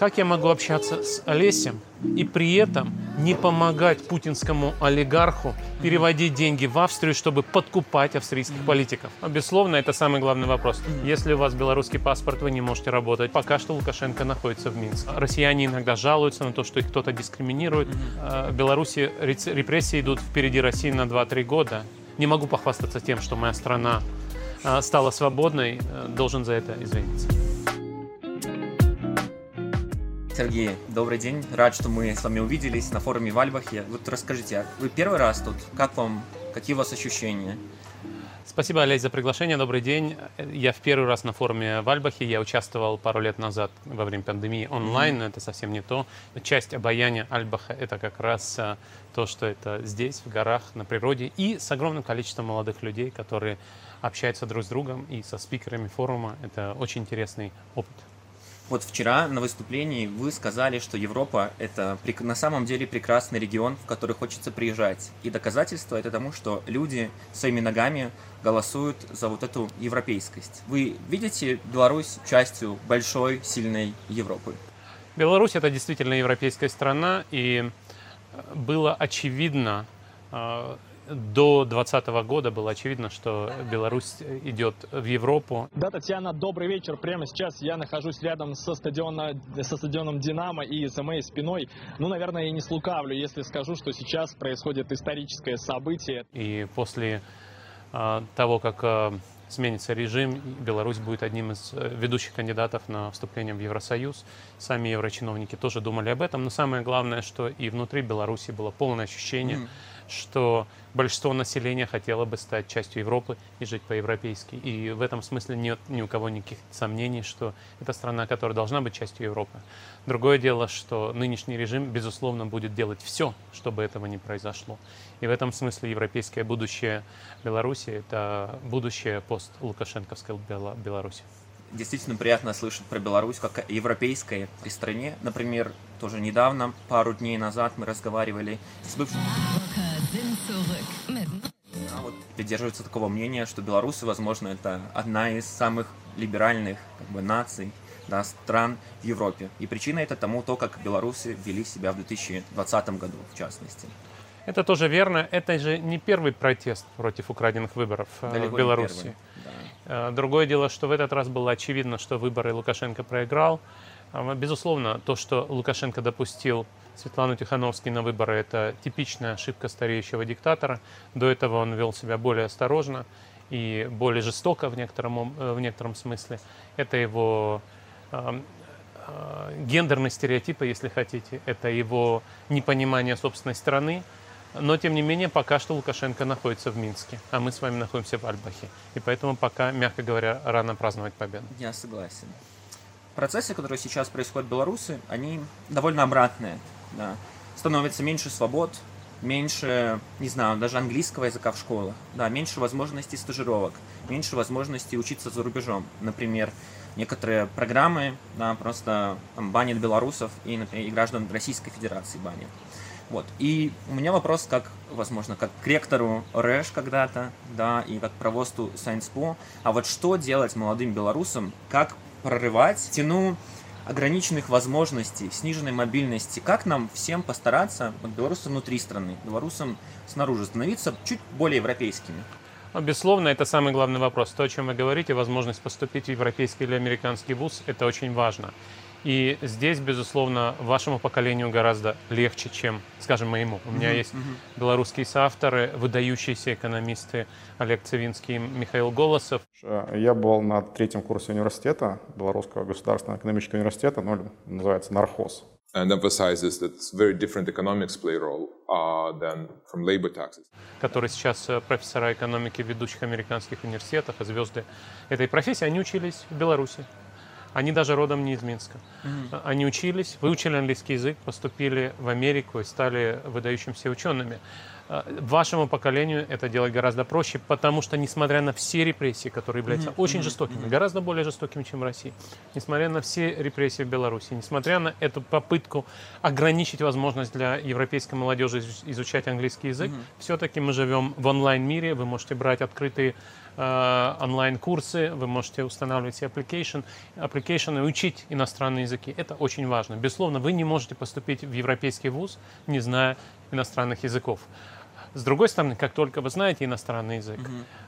Как я могу общаться с Олесем и при этом не помогать путинскому олигарху переводить деньги в Австрию, чтобы подкупать австрийских политиков? А, Безусловно, это самый главный вопрос. Если у вас белорусский паспорт, вы не можете работать. Пока что Лукашенко находится в Минске. Россияне иногда жалуются на то, что их кто-то дискриминирует. А В Беларуси репрессии идут впереди России на 2-3 года. Не могу похвастаться тем, что моя страна а, стала свободной, э, должен за это извиниться. Сергей, добрый день. Рад, что мы с вами увиделись на форуме в Альбахе. Вот расскажите, а вы первый раз тут? Как вам? Какие у вас ощущения? Спасибо, Олесь, за приглашение. Добрый день. Я в первый раз на форуме в Альбахе. Я участвовал пару лет назад во время пандемии онлайн, но это совсем не то. Часть обаяния Альбаха — это как раз а, то, что это здесь, в горах, на природе, и с огромным количеством молодых людей, которые общаются друг с другом и со спикерами форума. Это очень интересный опыт. Вот вчера на выступлении вы сказали, что Европа – это на самом деле прекрасный регион, в который хочется приезжать. И доказательство это тому, что люди своими ногами голосуют за вот эту европейскость. Вы видите Беларусь частью большой, сильной Европы? Беларусь это действительно европейская страна, и было очевидно, э, до 2020 года было очевидно, что Беларусь идет в Европу. Да, Татьяна, добрый вечер. Прямо сейчас я нахожусь рядом со, стадиона, со стадионом «Динамо» и за моей спиной. Ну, наверное, я не слукавлю, если скажу, что сейчас происходит историческое событие. И после э, того, как э, сменится режим, Беларусь будет одним из э, ведущих кандидатов на вступление в Евросоюз. Сами еврочиновники тоже думали об этом. Но самое главное, что и внутри Беларуси было полное ощущение, Мгм. Что большинство населения хотело бы стать частью Европы и жить по-европейски. И в этом смысле нет ни у кого никаких сомнений, что это страна, которая должна быть частью Европы. Другое дело, что нынешний режим, безусловно, будет делать все, чтобы этого не произошло. И в этом смысле европейское будущее Беларуси – это будущее пост-лукашенковской Бела- Беларуси. Действительно приятно слышать про Беларусь как о европейской стране. Например, тоже недавно, пару дней назад мы разговаривали с бывшим А придерживаются такого мнения, что белорусы, возможно, это одна из самых либеральных как бы, наций, да, стран в Европе. И причина это тому то, как белорусы вели себя в 2020 году, в частности. Это тоже верно. Это же не первый протест против украденных выборов э, Далеко в Беларуси. первый, да. Э, Другое дело, что в этот раз было очевидно, что выборы Лукашенко проиграл. А, Безусловно, то, что Лукашенко допустил Светлану Тихановский на выборы, это типичная ошибка стареющего диктатора. До этого он вел себя более осторожно и более жестоко в некотором, ом- э, в некотором смысле. Это его эм, э, гендерные стереотипы, если хотите, это его непонимание собственной страны. Но, тем не менее, пока что Лукашенко находится в Минске, а мы с вами находимся в Альбахе. И поэтому пока, мягко говоря, рано праздновать победу. Я согласен. Процессы, которые сейчас происходят в Беларуси, они довольно обратные. Да. Становится меньше свобод, меньше, не знаю, даже английского языка в школах, да, меньше возможностей стажировок, меньше возможностей учиться за рубежом. Например, некоторые программы да, просто там, банят белорусов и, например, и граждан Российской Федерации банят. Вот. И у меня вопрос, как, возможно, как к ректору РЭШ когда-то, да, и как провосту Сайнспо, а вот что делать молодым белорусам, как прорывать стену ограниченных возможностей, сниженной мобильности, как нам всем постараться, вот, белорусам внутри страны, белорусам снаружи, становиться чуть более европейскими? Ну, Безусловно, это самый главный вопрос. То, о чем вы говорите, возможность поступить в европейский или американский вуз, это очень важно. И здесь, безусловно, вашему поколению гораздо легче, чем, скажем, моему. У меня есть белорусские соавторы, выдающиеся экономисты Олег Цивинский и Михаил Голосов. Я был на третьем курсе университета, Белорусского государственного экономического университета, ну, называется Нархоз. and emphasizes that very different economics play a role uh, than from labor taxes. которые сейчас э, профессора экономики в ведущих американских университетах, и звезды этой профессии, они учились в Беларуси. Они даже родом не из Минска. А- Они учились, выучили английский язык, поступили в Америку и стали выдающимися учеными. Э, Вашему поколению это делать гораздо проще, потому что, несмотря на все репрессии, которые являются очень жестокими, гораздо более жестокими, чем в России, несмотря на все репрессии в Беларуси, несмотря на эту попытку ограничить возможность для европейской молодежи изу- изучать английский язык, все-таки мы живем в онлайн-мире, вы можете брать открытые онлайн-курсы, вы можете устанавливать себе application, application и учить иностранные языки. Это очень важно. Безусловно, вы не можете поступить в европейский вуз, не зная иностранных языков. С другой стороны, как только вы знаете иностранный язык,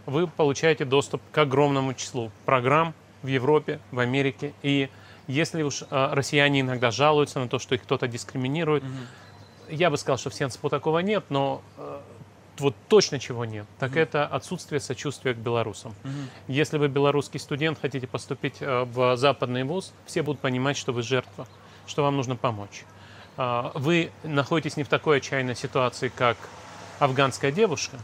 вы получаете доступ к огромному числу программ в Европе, в Америке. И если уж э, россияне иногда жалуются на то, что их кто-то дискриминирует, я бы сказал, что в Сенспо такого нет, но э, вот точно чего нет, так это отсутствие сочувствия к белорусам. Если вы белорусский студент, хотите поступить э, в западный вуз, все будут понимать, что вы жертва, что вам нужно помочь. А, Вы находитесь не в такой отчаянной ситуации, как афганская девушка,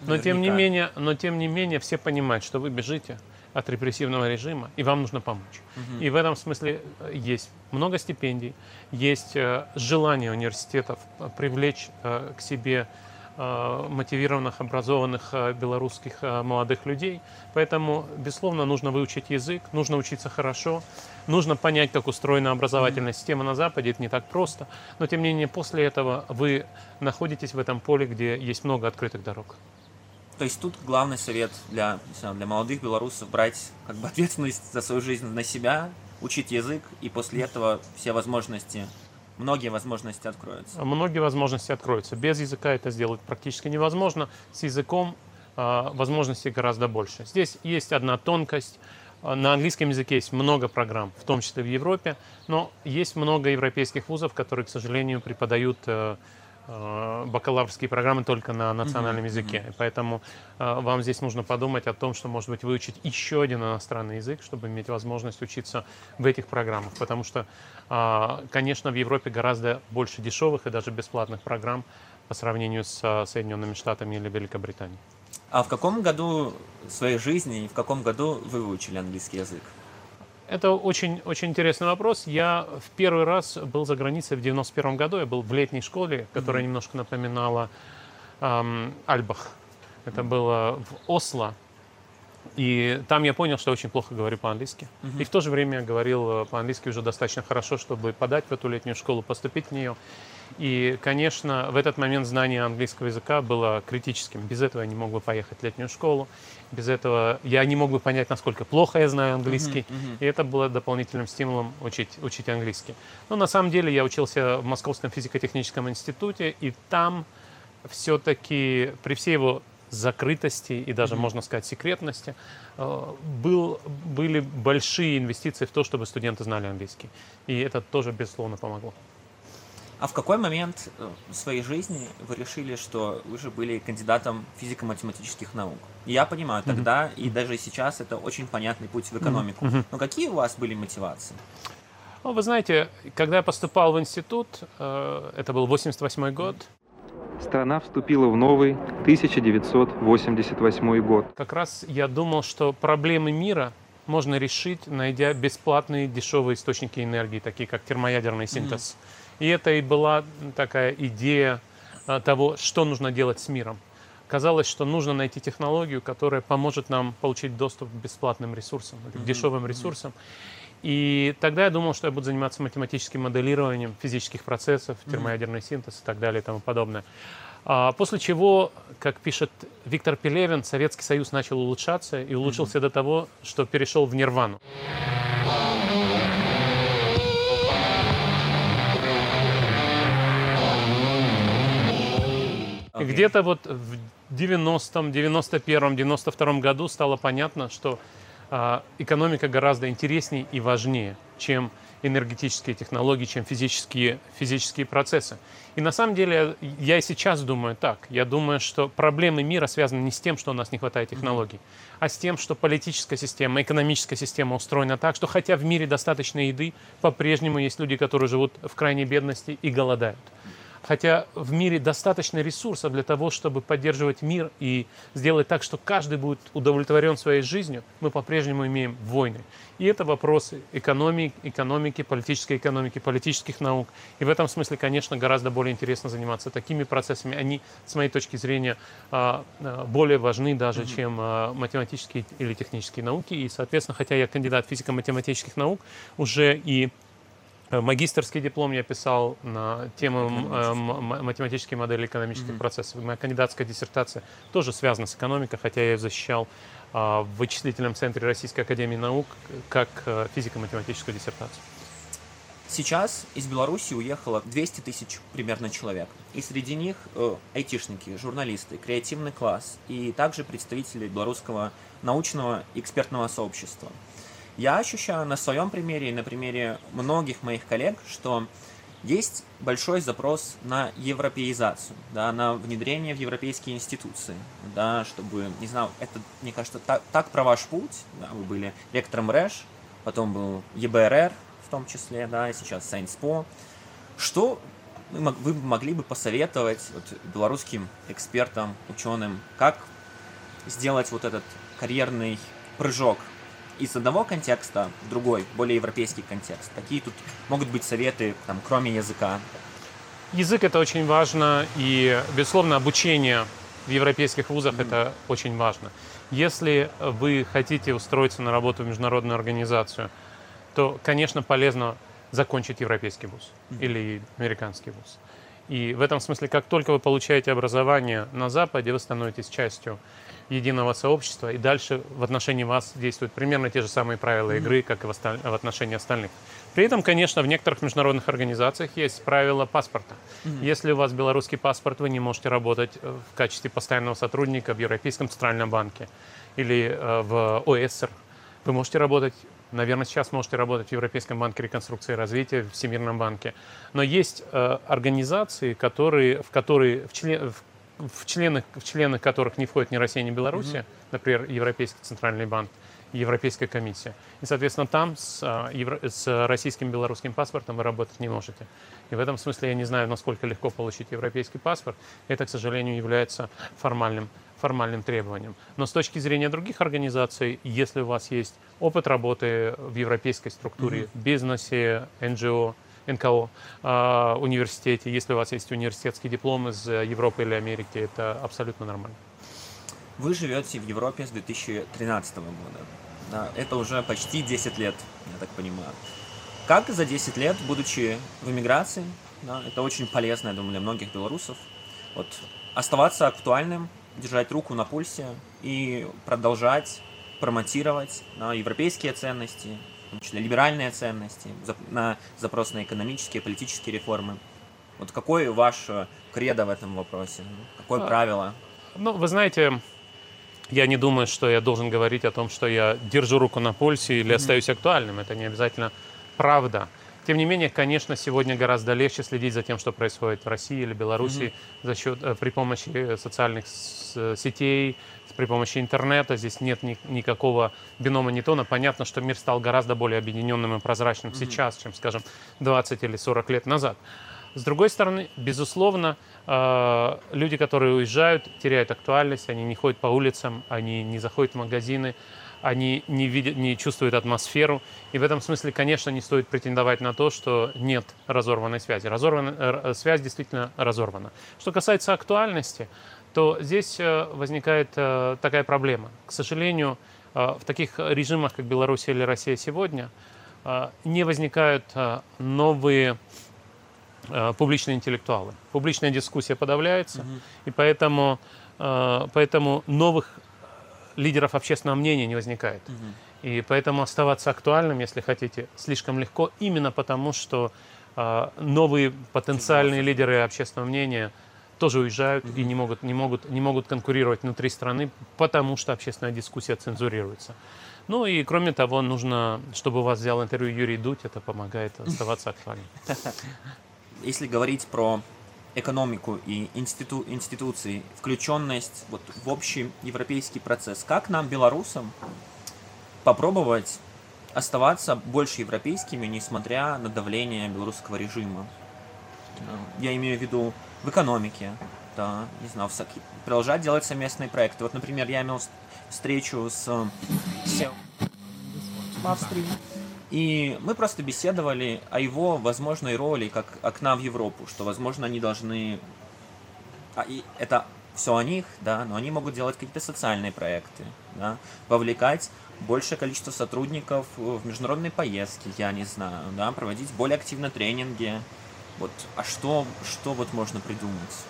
но тем не менее, но тем не менее все понимают, что вы бежите от репрессивного режима, и вам нужно помочь. И в этом смысле э, есть много стипендий, есть э, желание университетов привлечь к себе мотивированных, образованных э, белорусских э, молодых людей. Поэтому, безусловно, нужно выучить язык, нужно учиться хорошо, нужно понять, как устроена образовательная система на Западе. Это не так просто. Но, тем не менее, после этого вы находитесь в этом поле, где есть много открытых дорог. То есть тут главный совет для, для молодых белорусов брать как бы ответственность за свою жизнь на себя, учить язык, и после этого все возможности, многие возможности откроются. Многие возможности откроются. Без языка это сделать практически невозможно. С языком а, возможностей гораздо больше. Здесь есть одна тонкость. На английском языке есть много программ, в том числе в Европе, но есть много европейских вузов, которые, к сожалению, преподают э, э, бакалаврские программы только на национальном языке. И Поэтому э, вам здесь нужно подумать о том, что, может быть, выучить еще один иностранный язык, чтобы иметь возможность учиться в этих программах. Потому что, а, конечно, в Европе гораздо больше дешевых и даже бесплатных программ по сравнению с Соединенными Штатами или Великобританией. А в каком году своей жизни и в каком году вы выучили английский язык? Это очень, очень интересный вопрос. Я в первый раз был за границей в 91 году. Я был в летней школе, которая немножко напоминала ам, Альбах. Это было в Осло. И там я понял, что очень плохо говорю по-английски. И в то же время я говорил э, по-английски уже достаточно хорошо, чтобы подать в эту летнюю школу, поступить в нее. И, конечно, в этот момент знание английского языка было критическим. Без этого я не мог бы поехать в летнюю школу. Без этого я не мог бы понять, насколько плохо я знаю английский. И это было дополнительным стимулом учить, учить английский. Но на самом деле я учился в Московском физико-техническом институте, и там все-таки при всей его закрытости и даже, можно сказать, секретности, э, был, были большие инвестиции в то, чтобы студенты знали английский. И это тоже, безусловно, помогло. А в какой момент э, в своей жизни вы решили, что вы же были кандидатом физико-математических наук? Я понимаю, тогда и даже сейчас это очень понятный путь в экономику. Но какие у вас были мотивации? Ну, вы знаете, когда я поступал в институт, э, это был 88 год, Страна вступила в новый 1988 год. как раз я думал, что проблемы мира можно решить, найдя бесплатные дешевые источники энергии, такие как термоядерный синтез. И это и была такая идея а, того, что нужно делать с миром. Казалось, что нужно найти технологию, которая поможет нам получить доступ к бесплатным ресурсам, к дешевым ресурсам. И тогда я думал, что я буду заниматься математическим моделированием физических процессов, термоядерный синтез и так далее и тому подобное. А, После чего, как пишет Виктор Пелевин, Советский Союз начал улучшаться и улучшился до того, что перешел в нирвану. И где-то вот в 90-м, 91-м, 92-м году стало понятно, что а, экономика гораздо интереснее и важнее, чем энергетические технологии, чем физические, физические процессы. И на самом деле я и сейчас думаю так. Я думаю, что проблемы мира связаны не с тем, что у нас не хватает технологий, а с тем, что политическая система, экономическая система устроена так, что хотя в мире достаточно еды, по-прежнему есть люди, которые живут в крайней бедности и голодают. Хотя в мире достаточно ресурсов для того, чтобы поддерживать мир и сделать так, что каждый будет удовлетворен своей жизнью, мы по-прежнему имеем войны. И это вопросы экономики, экономики, политической экономики, политических наук. И в этом смысле, конечно, гораздо более интересно заниматься такими процессами. Они, с моей точки зрения, а, а, более важны даже, mm-hmm. чем а, математические или технические науки. И, соответственно, хотя я кандидат физико-математических наук, уже и магистрский диплом я писал на тему э, математические модели экономических mm-hmm. процессов. Моя кандидатская диссертация тоже связана с экономикой, хотя я ее защищал а, в вычислительном центре Российской Академии Наук как э, физико-математическую диссертацию. Сейчас из Беларуси уехало 200 тысяч примерно человек. И среди них э, айтишники, журналисты, креативный класс и также представители белорусского научного экспертного сообщества. Я ощущаю на своем примере и на примере многих моих коллег, что есть большой запрос на европеизацию, да, на внедрение в европейские институции, да, чтобы, не знаю, это, мне кажется, так, так про ваш путь, да, вы были ректором РЭШ, потом был ЕБРР в том числе, да, и сейчас Сайнспо. Что вы могли бы посоветовать вот, белорусским экспертам, ученым, как сделать вот этот карьерный прыжок из одного контекста в другой, более европейский контекст? Какие тут могут быть советы, там, кроме языка? Язык это очень важно, и, безусловно, обучение в европейских вузах mm-hmm. это очень важно. Если вы хотите устроиться на работу в международную организацию, то, конечно, полезно закончить европейский вуз mm-hmm. или американский вуз. И в этом смысле, как только вы получаете образование на Западе, вы становитесь частью единого сообщества, и дальше в отношении вас действуют примерно те же самые правила игры, как и в, осталь... в отношении остальных. При этом, конечно, в некоторых международных организациях есть правила паспорта. Mm-hmm. Если у вас белорусский паспорт, вы не можете работать э, в качестве постоянного сотрудника в Европейском центральном банке или э, в ОСР. Вы можете работать Наверное, сейчас можете работать в Европейском банке реконструкции и развития, в Всемирном банке. Но есть э, организации, которые, в которые в, член, в в членах, в членах которых не входит ни Россия, ни Белоруссия, mm-hmm. например, Европейский центральный банк, Европейская комиссия. И, соответственно, там с, а, евро, с российским белорусским паспортом вы работать не можете. И в этом смысле я не знаю, насколько легко получить европейский паспорт. Это, к сожалению, является формальным, формальным требованием. Но с точки зрения других организаций, если у вас есть опыт работы в европейской структуре, mm-hmm. бизнесе, НГО, НКО э, университете. Если у вас есть университетский диплом из Европы или Америки, это абсолютно нормально. Вы живете в Европе с 2013 года. Да, это уже почти 10 лет, я так понимаю. Как за 10 лет, будучи в эмиграции, да, это очень полезно, я думаю, для многих белорусов, вот, оставаться актуальным, держать руку на пульсе и продолжать промотировать да, европейские ценности, числе либеральные ценности, на запрос на экономические, политические реформы. Вот какой ваш э, кредо в этом вопросе? Какое а, правило? Ну, вы знаете, я не думаю, что я должен говорить о том, что я держу руку на пульсе или mm-hmm. остаюсь актуальным. Это не обязательно правда. Тем не менее, конечно, сегодня гораздо легче следить за тем, что происходит в России или Беларуси mm-hmm. за счет, э, при помощи социальных сетей, при помощи интернета. Здесь нет ни, никакого бинома Ньютона. Понятно, что мир стал гораздо более объединенным и прозрачным mm-hmm. сейчас, чем, скажем, 20 или 40 лет назад. С другой стороны, безусловно, э, люди, которые уезжают, теряют актуальность, они не ходят по улицам, они не заходят в магазины, они не, видят, не чувствуют атмосферу. И в этом смысле, конечно, не стоит претендовать на то, что нет разорванной связи. Разорвана, э, связь действительно разорвана. Что касается актуальности, то здесь э, возникает э, такая проблема. К сожалению, в таких режимах, как Беларусь или Россия сегодня, не возникают новые публичные интеллектуалы. Публичная дискуссия подавляется, угу. и поэтому, поэтому новых лидеров общественного мнения не возникает. Угу. И поэтому оставаться актуальным, если хотите, слишком легко, именно потому, что новые потенциальные лидеры общественного мнения – тоже уезжают mm-hmm. и не могут, не, могут, не могут конкурировать внутри страны, потому что общественная дискуссия цензурируется. Ну и кроме того, нужно, чтобы у вас взял интервью Юрий Дудь, это помогает оставаться актуальным. Если говорить про экономику и институ, институции, включенность вот, в общий европейский процесс, как нам, белорусам, попробовать оставаться больше европейскими, несмотря на давление белорусского режима? Да. Я имею в виду в экономике, да, не знаю, в, сок- продолжать делать совместные проекты. Вот, например, я имел с- встречу с в Австрии, и мы просто беседовали о его возможной роли как окна в Европу, что, возможно, они должны... А, и это все о них, да, но они могут делать какие-то социальные проекты, да, вовлекать большее количество сотрудников в международные поездки, я не знаю, да, проводить более активно тренинги. Вот, а что, что вот можно придумать?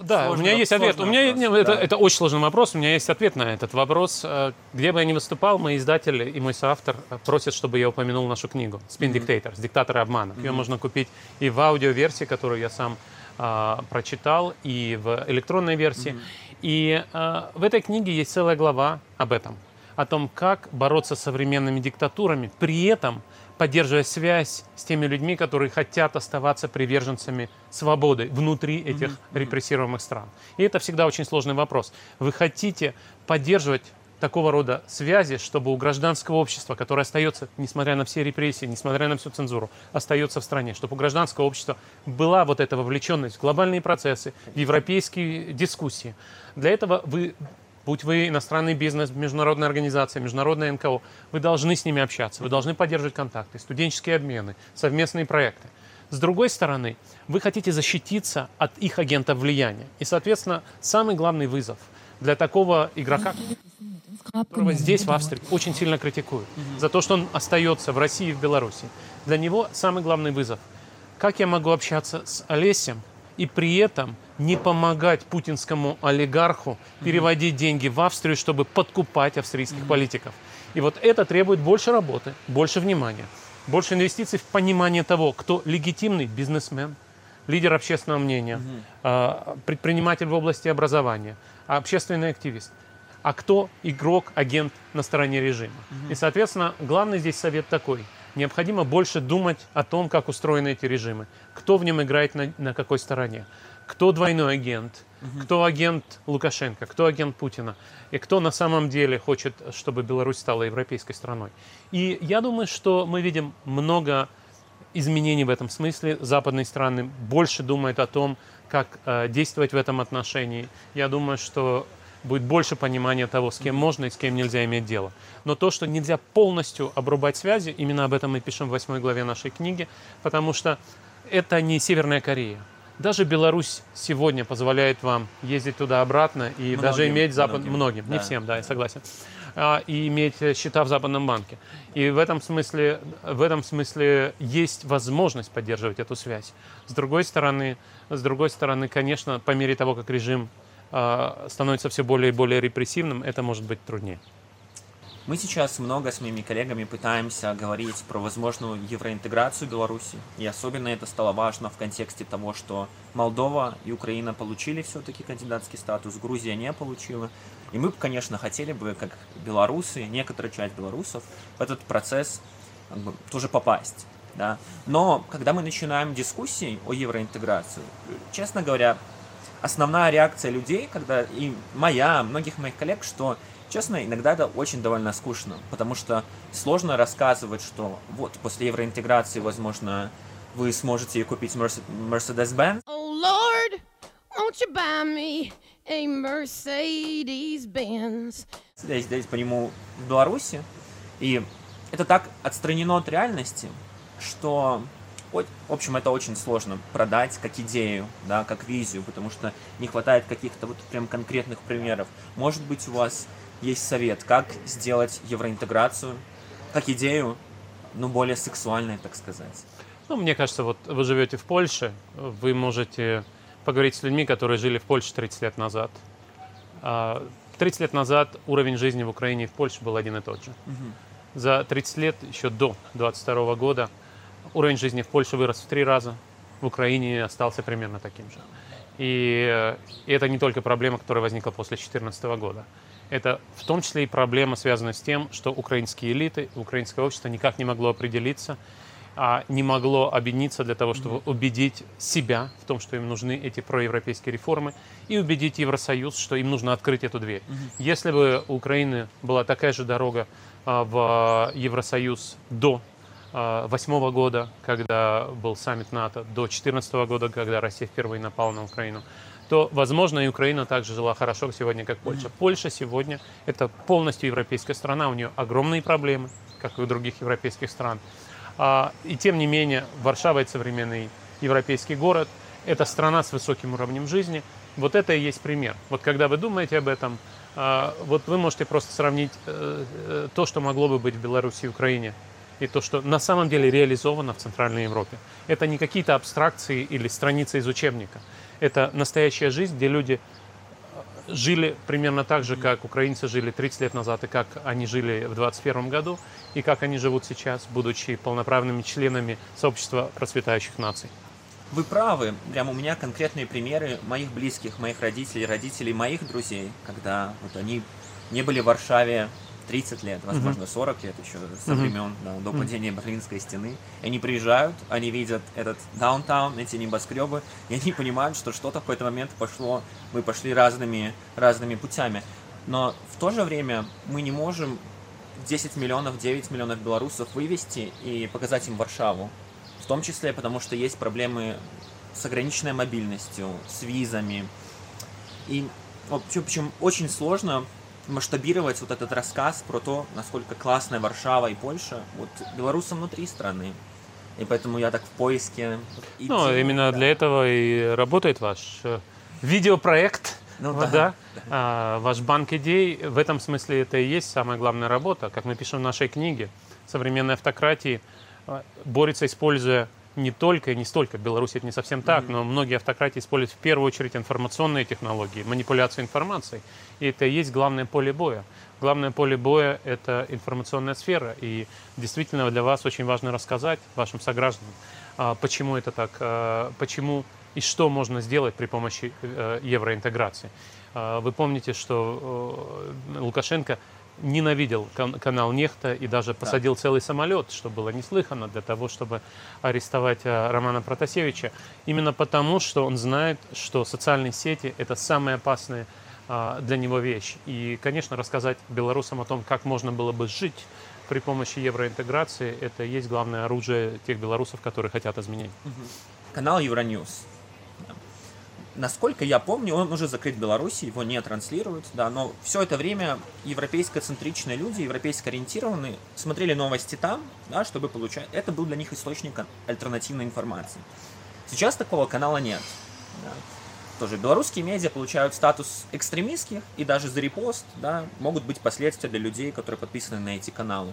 Да, у меня есть ответ. У меня вопрос, не, это, да. это очень сложный вопрос. У меня есть ответ на этот вопрос. Э, Где бы я ни выступал, мой издатель и мой соавтор э, просят, чтобы я упомянул нашу книгу «Spin Dictators. Диктаторы обмана». Ее можно купить и в аудиоверсии, которую я сам а, прочитал, и в электронной версии. И а, в этой книге есть целая глава об этом. О том, как бороться с современными диктатурами, при этом поддерживая связь с теми людьми, которые хотят оставаться приверженцами свободы внутри этих репрессируемых стран. И это всегда очень сложный вопрос. Вы хотите поддерживать такого рода связи, чтобы у гражданского общества, которое остается, несмотря на все репрессии, несмотря на всю цензуру, остается в стране, чтобы у гражданского общества была вот эта вовлеченность в глобальные процессы, в европейские дискуссии. Для этого вы будь вы иностранный бизнес, международная организация, международная НКО, вы должны с ними общаться, вы должны поддерживать контакты, студенческие обмены, совместные проекты. С другой стороны, вы хотите защититься от их агентов влияния. И, соответственно, самый главный вызов для такого игрока, которого здесь, в Австрии, очень сильно критикуют за то, что он остается в России и в Беларуси. Для него самый главный вызов. Как я могу общаться с Олесем и при этом не помогать путинскому олигарху переводить деньги в Австрию, чтобы подкупать австрийских политиков? И вот это требует больше работы, больше внимания, больше инвестиций в понимание того, кто легитимный бизнесмен, лидер общественного мнения, а, предприниматель в области образования, общественный активист, а кто игрок, агент на стороне режима. И, соответственно, главный здесь совет такой. Необходимо больше думать о том, как устроены эти режимы, кто в нем играет на, на какой стороне, кто двойной агент, кто агент Лукашенко, кто агент Путина, и кто на самом деле хочет, чтобы Беларусь стала европейской страной. И я думаю, что мы видим много изменений в этом смысле. Западные страны больше думают о том, как э, действовать в этом отношении. Я думаю, что будет больше понимания того, с кем можно и с кем нельзя иметь дело. Но то, что нельзя полностью обрубать связи, именно об этом мы пишем в восьмой главе нашей книги, потому что это не Северная Корея. Даже Беларусь сегодня позволяет вам ездить туда-обратно и Многим, даже иметь запад многим, многим, не да. всем, да, я согласен, А, и иметь э, счета в западном банке. И в этом смысле, в этом смысле есть возможность поддерживать эту связь. С другой стороны, с другой стороны, конечно, по мере того, как режим а, становится все более и более репрессивным, это может быть труднее. Мы сейчас много с моими коллегами пытаемся говорить про возможную евроинтеграцию Беларуси. И особенно это стало важно в контексте того, что Молдова и Украина получили все-таки кандидатский статус, Грузия не получила. И мы, конечно, хотели бы, как белорусы, некоторая часть белорусов, в этот процесс тоже попасть. Да? Но когда мы начинаем дискуссии о евроинтеграции, честно говоря, основная реакция людей, когда и моя, многих моих коллег, что, честно, иногда это очень довольно скучно, потому что сложно рассказывать, что вот после евроинтеграции, возможно, вы сможете купить Merce- Mercedes-Benz, Oh Lord, won't you buy me a Mercedes я здесь по нему в Беларуси, и это так отстранено от реальности, что, в общем, это очень сложно продать как идею, да, как визию, потому что не хватает каких-то вот прям конкретных примеров. Может быть, у вас есть совет, как сделать евроинтеграцию как идею, ну, более сексуальной, так сказать. Ну, мне кажется, вот вы живете в Польше, вы можете поговорить с людьми, которые жили в Польше 30 лет назад. А 30 лет назад уровень жизни в Украине и в Польше был один и тот же. За 30 лет, еще до 22 года, уровень жизни в Польше вырос в три раза, в Украине остался примерно таким же. И, э, и это не только проблема, которая возникла после 2014 года. Это в том числе и проблема, связанная с тем, что украинские элиты, украинское общество никак не могло определиться, а не могло объединиться для того, чтобы убедить себя в том, что им нужны эти проевропейские реформы, и убедить Евросоюз, что им нужно открыть эту дверь. Если бы у Украины была такая же дорога а, в Евросоюз до 2008 года, когда был саммит НАТО, до 2014 года, когда Россия впервые напала на Украину, то, возможно, и Украина также жила хорошо сегодня, как Польша. Польша сегодня – это полностью европейская страна, у нее огромные проблемы, как и у других европейских стран. А, И тем не менее, Варшава – это современный европейский город, это страна с высоким уровнем жизни. Вот это и есть пример. Вот когда вы думаете об этом, а, вот вы можете просто сравнить э, э, то, что могло бы быть в Беларуси и Украине, и то, что на самом деле реализовано в Центральной Европе. Это не какие-то абстракции или страницы из учебника. Это настоящая жизнь, где люди э, жили примерно так же, как украинцы жили 30 лет назад, и как они жили в 2021 году, и как они живут сейчас, будучи полноправными членами сообщества процветающих наций. Вы правы. Прям у меня конкретные примеры моих близких, моих родителей, родителей моих друзей, когда вот они не были в Варшаве 30 лет, возможно, 40 лет еще со времен да, до падения Берлинской стены. И они приезжают, они видят этот даунтаун, эти небоскребы, и они понимают, что что-то в какой-то момент пошло, мы пошли разными, разными путями. Но в то же время мы не можем 10 миллионов, 9 миллионов белорусов вывести и показать им Варшаву. В том числе потому, что есть проблемы с ограниченной мобильностью, с визами. И в общем, очень сложно масштабировать вот этот рассказ про то, насколько классная Варшава и Польша вот белорусам внутри страны. И поэтому я так в поиске. Ну, идти, именно да. для этого и работает ваш э, видеопроект. Ну Вот, да, да. А, ваш банк идей. В этом смысле это и есть самая главная работа. Как мы пишем в нашей книге, современной автократии а, борется, используя не только и не столько, в Беларуси это не совсем так, но многие автократии используют в первую очередь информационные технологии, манипуляцию информацией. И это и есть главное поле боя. Главное поле боя – это информационная сфера. И действительно для вас очень важно рассказать вашим согражданам, а, почему это так, а, почему и что можно сделать при помощи э, евроинтеграции. А, Вы помните, что э, Лукашенко ненавидел кан- канал Нехта и даже посадил целый самолет, что было неслыханно для того, чтобы арестовать э, Романа Протасевича. Именно потому, что он знает, что социальные сети – это самая опасная а, для него вещь. И, конечно, рассказать белорусам о том, как можно было бы жить при помощи евроинтеграции, это и есть главное оружие тех белорусов, которые хотят изменений. канал Евроньюз. Насколько я помню, он уже закрыт в Беларуси, его не транслируют, да, но все это время европейско-центричные люди, европейско-ориентированные, смотрели новости там, да, чтобы получать... Это был для них источник альтернативной информации. Сейчас такого канала нет. да. Тоже белорусские медиа получают статус экстремистских, и даже за репост да, могут быть последствия для людей, которые подписаны на эти каналы.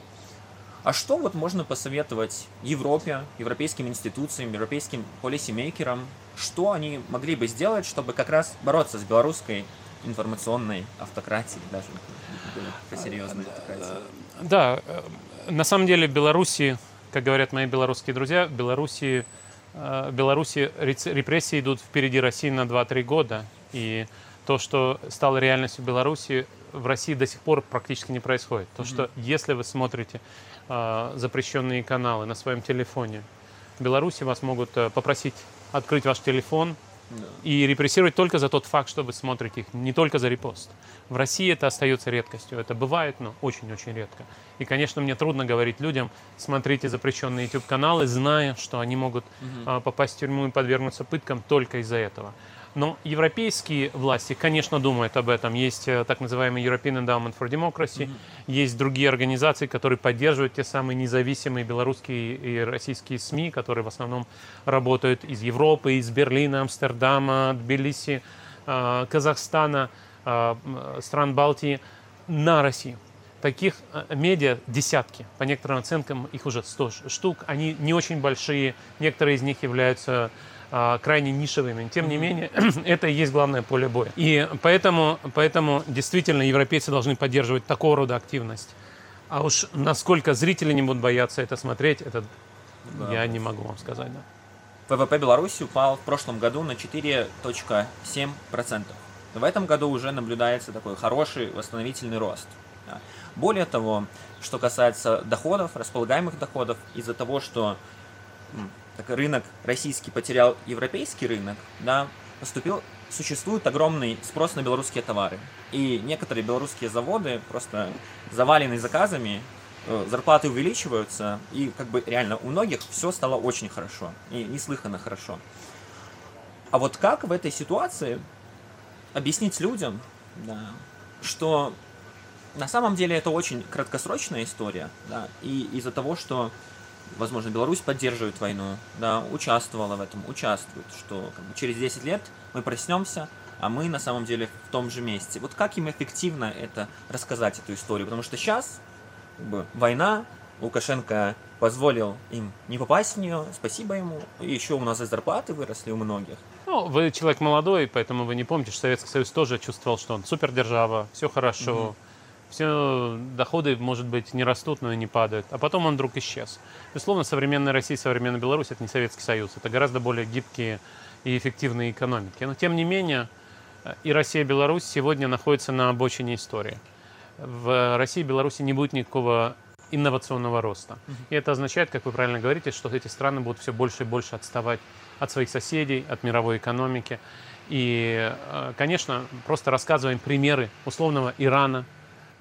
А что вот можно посоветовать Европе, европейским институциям, европейским полисемейкерам, что они могли бы сделать, чтобы как раз бороться с белорусской информационной автократией, даже серьезной автократией? Да, э, на самом деле в Беларуси, как говорят мои белорусские друзья, в Беларуси, э, в Беларуси репрессии идут впереди России на 2-3 года. И то, что стало реальностью Беларуси, в России до сих пор практически не происходит. То, что если вы смотрите э, запрещенные каналы на своем телефоне, в Беларуси вас могут э, попросить открыть ваш телефон, и репрессировать только за тот факт, что вы смотрите их, не только за репост. В России это остается редкостью. Это бывает, но очень-очень редко. И, конечно, мне трудно говорить людям, смотрите запрещенные YouTube-каналы, зная, что они могут а, попасть в тюрьму и подвергнуться пыткам только из-за этого. Но европейские власти, конечно, думают об этом. Есть э, так называемый European Endowment for Democracy, есть другие организации, которые поддерживают те самые независимые белорусские и российские СМИ, которые в основном работают из Европы, из Берлина, Амстердама, Тбилиси, э, Казахстана, э, стран Балтии на Россию. Таких медиа десятки, по некоторым оценкам их уже 100 ш- штук. Они не очень большие, некоторые из них являются крайне нишевыми. Тем не менее, это и есть главное поле боя. И поэтому, поэтому действительно европейцы должны поддерживать такого рода активность. А уж насколько зрители не будут бояться это смотреть, это я не могу вам сказать. да. ВВП Беларуси упал в прошлом году на 4,7%. В этом году уже наблюдается такой хороший восстановительный рост. да. Более того, что касается доходов, располагаемых доходов, из-за того, что так, рынок российский потерял европейский рынок, да, поступил, существует огромный спрос на белорусские товары. И некоторые белорусские заводы просто завалены заказами, э, зарплаты увеличиваются, и как бы реально у многих все стало очень хорошо, и неслыханно хорошо. А вот как в этой ситуации объяснить людям, да, что на самом деле это очень краткосрочная история, да, и из-за того, что, возможно, Беларусь поддерживает войну, да, участвовала в этом, участвует, что как бы, через 10 лет мы проснемся, а мы на самом деле в том же месте. Вот как им эффективно это рассказать, эту историю? Потому что сейчас как бы, война, Лукашенко позволил им не попасть в нее, спасибо ему. И еще у нас и зарплаты выросли у многих. Ну, вы человек молодой, поэтому вы не помните, что Советский Союз тоже чувствовал, что он супердержава, все хорошо, все доходы, может быть, не растут, но и не падают. А потом он вдруг исчез. Безусловно, современная Россия, современная Беларусь – это не Советский Союз, это гораздо более гибкие и эффективные экономики. Но, тем не менее, и Россия, и Беларусь сегодня находятся на обочине истории. В России и Беларуси не будет никакого инновационного роста. И это означает, как вы правильно говорите, что эти страны будут все больше и больше отставать от своих соседей, от мировой экономики. И, э, конечно, просто рассказываем примеры условного Ирана,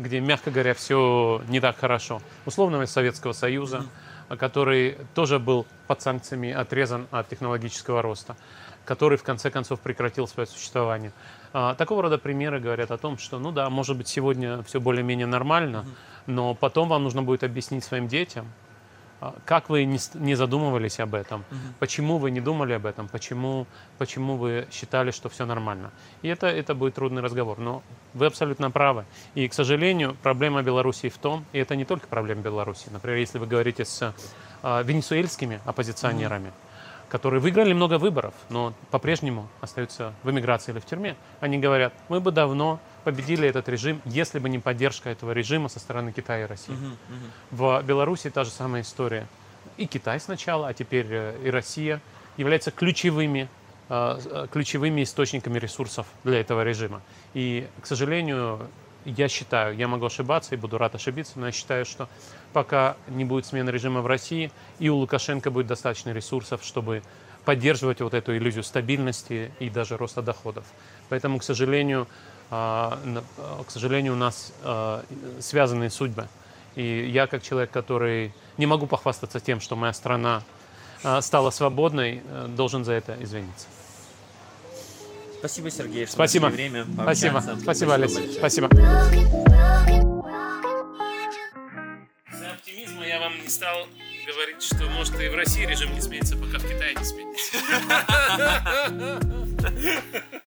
где, мягко говоря, все не так хорошо. Условного Советского Союза, который тоже был под санкциями отрезан от технологического роста, который в конце концов прекратил свое существование. А, Такого рода примеры говорят о том, что, ну да, может быть, сегодня все более-менее нормально, но потом вам нужно будет объяснить своим детям, как вы не, задумывались об этом, почему вы не думали об этом, почему, почему вы считали, что все нормально. И это, это будет трудный разговор. Но вы абсолютно правы. И, к сожалению, проблема Белоруссии в том, и это не только проблема Беларуси. Например, если вы говорите с а, венесуэльскими оппозиционерами, которые выиграли много выборов, но по-прежнему остаются в эмиграции или в тюрьме, они говорят, мы бы давно победили этот режим, если бы не поддержка этого режима со стороны Китая и России. В Беларуси та же самая история. И Китай сначала, а теперь э, и Россия являются ключевыми, э, э, ключевыми источниками ресурсов для этого режима. И, к сожалению, я считаю, я могу ошибаться и буду рад ошибиться, но я считаю, что пока не будет смены режима в России, и у Лукашенко будет достаточно ресурсов, чтобы поддерживать вот эту иллюзию стабильности и даже роста доходов. Поэтому, к сожалению, к сожалению, у нас а, связанные судьбы. И я, как человек, который не могу похвастаться тем, что моя страна а, стала свободной, э, должен за это извиниться. Спасибо, Сергей, что Спасибо. нашли время Спасибо. Спасибо, Олесь. большое. Спасибо. За оптимизма я вам не стал говорить, что может и в России режим не сменится, пока в Китае не сменится.